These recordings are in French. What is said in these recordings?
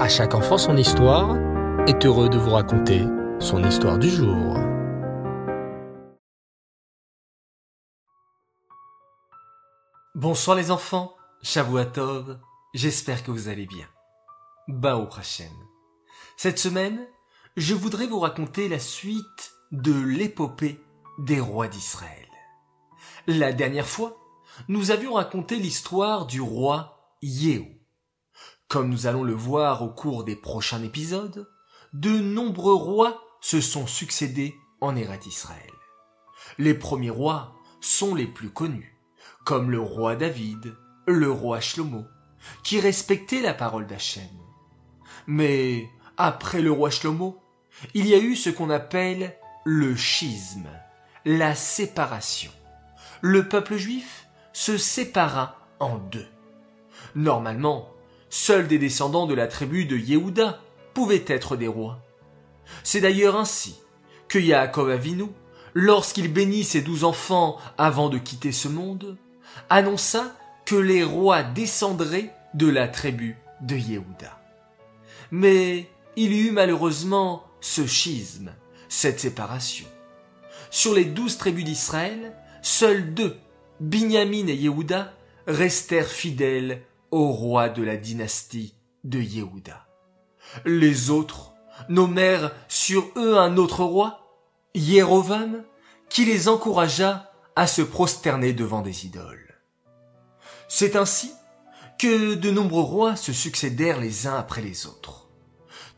À chaque enfant son histoire est heureux de vous raconter son histoire du jour. Bonsoir les enfants, Shavuatov, j'espère que vous allez bien. Bao Hashem. Cette semaine, je voudrais vous raconter la suite de l'épopée des rois d'Israël. La dernière fois, nous avions raconté l'histoire du roi Yéhou. Comme nous allons le voir au cours des prochains épisodes, de nombreux rois se sont succédés en Eretz Israël. Les premiers rois sont les plus connus, comme le roi David, le roi Shlomo, qui respectaient la parole d'Hachem. Mais après le roi Shlomo, il y a eu ce qu'on appelle le schisme, la séparation. Le peuple juif se sépara en deux. Normalement, seuls des descendants de la tribu de Yehuda pouvaient être des rois. C'est d'ailleurs ainsi que Yaakov Avinu, lorsqu'il bénit ses douze enfants avant de quitter ce monde, annonça que les rois descendraient de la tribu de Yehuda. Mais il y eut malheureusement ce schisme, cette séparation. Sur les douze tribus d'Israël, seuls deux, Binyamin et Yehuda, restèrent fidèles au roi de la dynastie de Yehuda. Les autres nommèrent sur eux un autre roi, Jérovam, qui les encouragea à se prosterner devant des idoles. C'est ainsi que de nombreux rois se succédèrent les uns après les autres.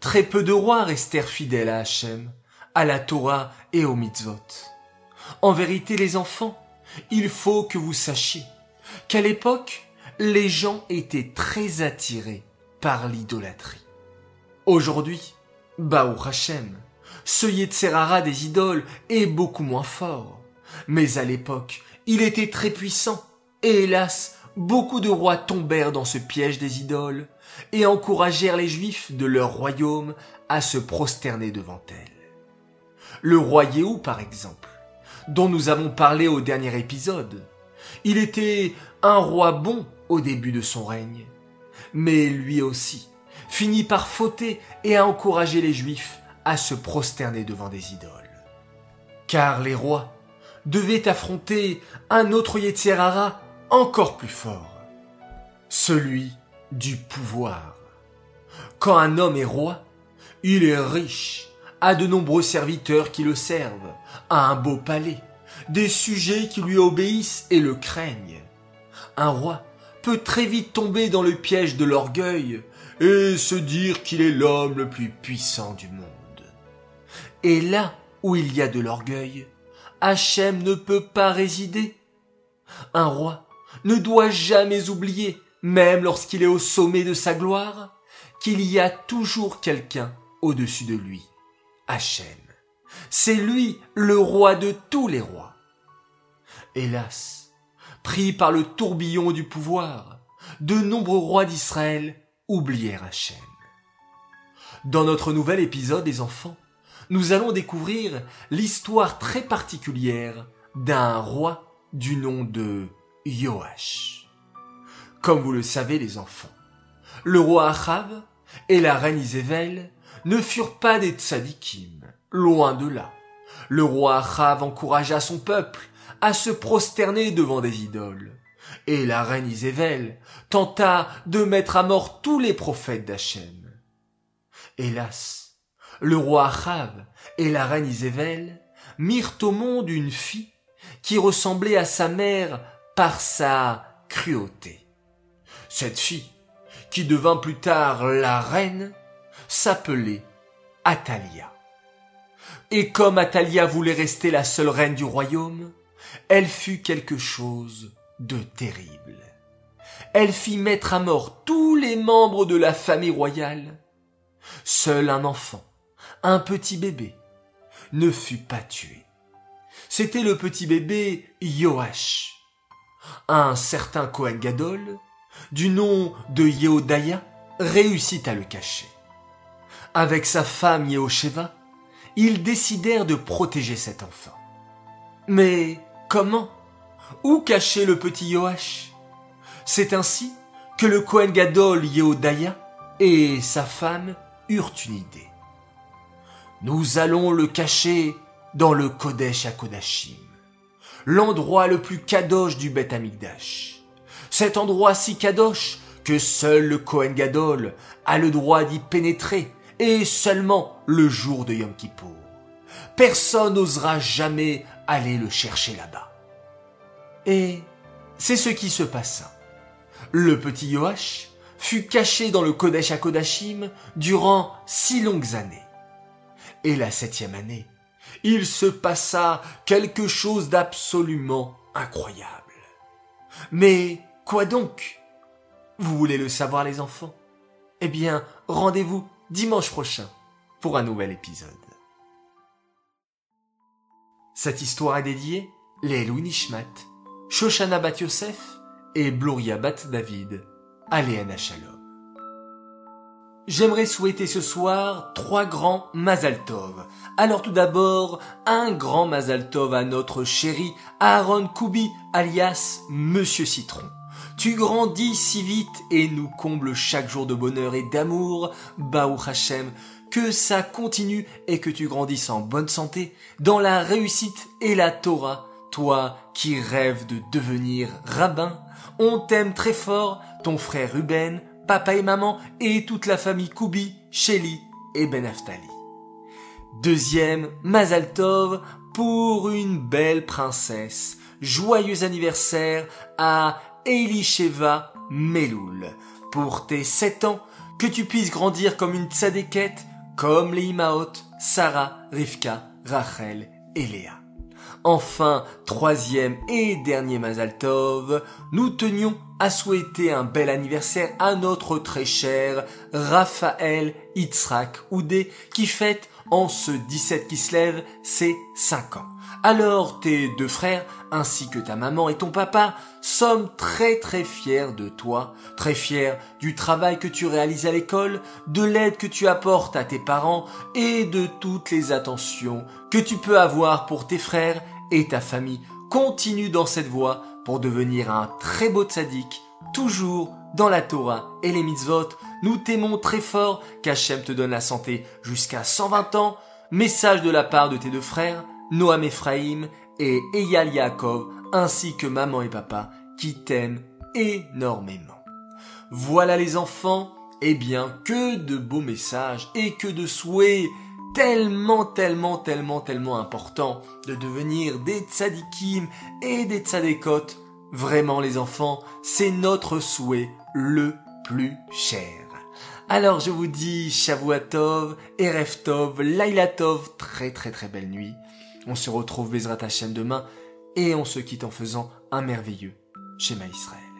Très peu de rois restèrent fidèles à Hachem, à la Torah et aux mitzvot. En vérité, les enfants, il faut que vous sachiez qu'à l'époque, les gens étaient très attirés par l'idolâtrie. Aujourd'hui, Baou Hashem, ce Yetzerara des idoles est beaucoup moins fort. Mais à l'époque, il était très puissant. Et hélas, beaucoup de rois tombèrent dans ce piège des idoles et encouragèrent les juifs de leur royaume à se prosterner devant elles. Le roi Yéhou, par exemple, dont nous avons parlé au dernier épisode, il était un roi bon au début de son règne, mais lui aussi finit par fauter et à encourager les juifs à se prosterner devant des idoles. Car les rois devaient affronter un autre Yetzirara encore plus fort, celui du pouvoir. Quand un homme est roi, il est riche, a de nombreux serviteurs qui le servent, a un beau palais, des sujets qui lui obéissent et le craignent. Un roi peut très vite tomber dans le piège de l'orgueil et se dire qu'il est l'homme le plus puissant du monde. Et là où il y a de l'orgueil, Hachem ne peut pas résider. Un roi ne doit jamais oublier, même lorsqu'il est au sommet de sa gloire, qu'il y a toujours quelqu'un au-dessus de lui, Hachem. C'est lui le roi de tous les rois. Hélas, pris par le tourbillon du pouvoir, de nombreux rois d'Israël oublièrent Hachem. Dans notre nouvel épisode des enfants, nous allons découvrir l'histoire très particulière d'un roi du nom de Yoash. Comme vous le savez les enfants, le roi Achab et la reine Isével ne furent pas des tzadikim, loin de là. Le roi Achab encouragea son peuple à se prosterner devant des idoles. Et la reine Isével tenta de mettre à mort tous les prophètes d'Hachem. Hélas, le roi Achab et la reine Isével mirent au monde une fille qui ressemblait à sa mère par sa cruauté. Cette fille, qui devint plus tard la reine, s'appelait Atalia. Et comme Atalia voulait rester la seule reine du royaume, elle fut quelque chose de terrible. Elle fit mettre à mort tous les membres de la famille royale. Seul un enfant, un petit bébé, ne fut pas tué. C'était le petit bébé Yoash. Un certain Gadol, du nom de Yehodaya, réussit à le cacher. Avec sa femme Yehosheva, ils décidèrent de protéger cet enfant. Mais comment? Où cacher le petit Yoash? C'est ainsi que le Kohen Gadol Yehodaya et sa femme eurent une idée. Nous allons le cacher dans le Kodesh à Kodashim, l'endroit le plus kadosh du Beth Amikdash. Cet endroit si kadosh que seul le Kohen Gadol a le droit d'y pénétrer et seulement le jour de Yom Kippour. Personne n'osera jamais aller le chercher là-bas. Et c'est ce qui se passa. Le petit Yoash fut caché dans le Kodesh à Kodashim durant six longues années. Et la septième année, il se passa quelque chose d'absolument incroyable. Mais quoi donc? Vous voulez le savoir les enfants? Eh bien, rendez-vous dimanche prochain pour un nouvel épisode. Cette histoire est dédiée les Nishmat, Shoshana Bat Yosef et Bloria Bat David, Aléana Shalom. J'aimerais souhaiter ce soir trois grands Mazal Tov. Alors tout d'abord, un grand Mazal Tov à notre chéri Aaron Koubi, alias Monsieur Citron. Tu grandis si vite et nous combles chaque jour de bonheur et d'amour, Baou Hashem, que ça continue et que tu grandisses en bonne santé, dans la réussite et la Torah, toi qui rêves de devenir rabbin. On t'aime très fort, ton frère Ruben, papa et maman et toute la famille Koubi, Shelly et Ben Aftali. Deuxième, Mazal Tov pour une belle princesse. Joyeux anniversaire à Elisheva Meloul. Pour tes sept ans, que tu puisses grandir comme une tzadékette, comme les Imaot, Sarah, Rivka, Rachel et Léa. Enfin, troisième et dernier Mazal Tov, nous tenions à souhaiter un bel anniversaire à notre très cher Raphaël Itzrak Oudé qui fête en ce 17 qui se lève ses 5 ans. Alors tes deux frères, ainsi que ta maman et ton papa, sommes très très fiers de toi, très fiers du travail que tu réalises à l'école, de l'aide que tu apportes à tes parents et de toutes les attentions que tu peux avoir pour tes frères et ta famille. Continue dans cette voie pour devenir un très beau tzaddik, toujours dans la Torah et les mitzvot. Nous t'aimons très fort, qu'Hachem te donne la santé jusqu'à 120 ans. Message de la part de tes deux frères, Noam Ephraim et Eyal Yaakov, ainsi que maman et papa, qui t'aiment énormément. Voilà les enfants, eh bien, que de beaux messages et que de souhaits tellement, tellement, tellement, tellement importants de devenir des tzadikim et des tzadekot. Vraiment les enfants, c'est notre souhait le plus cher. Alors je vous dis Shavuatov, Erev Tov, Laila Tov, très très très belle nuit. On se retrouve Bezrat Hashem demain et on se quitte en faisant un merveilleux schéma Israël.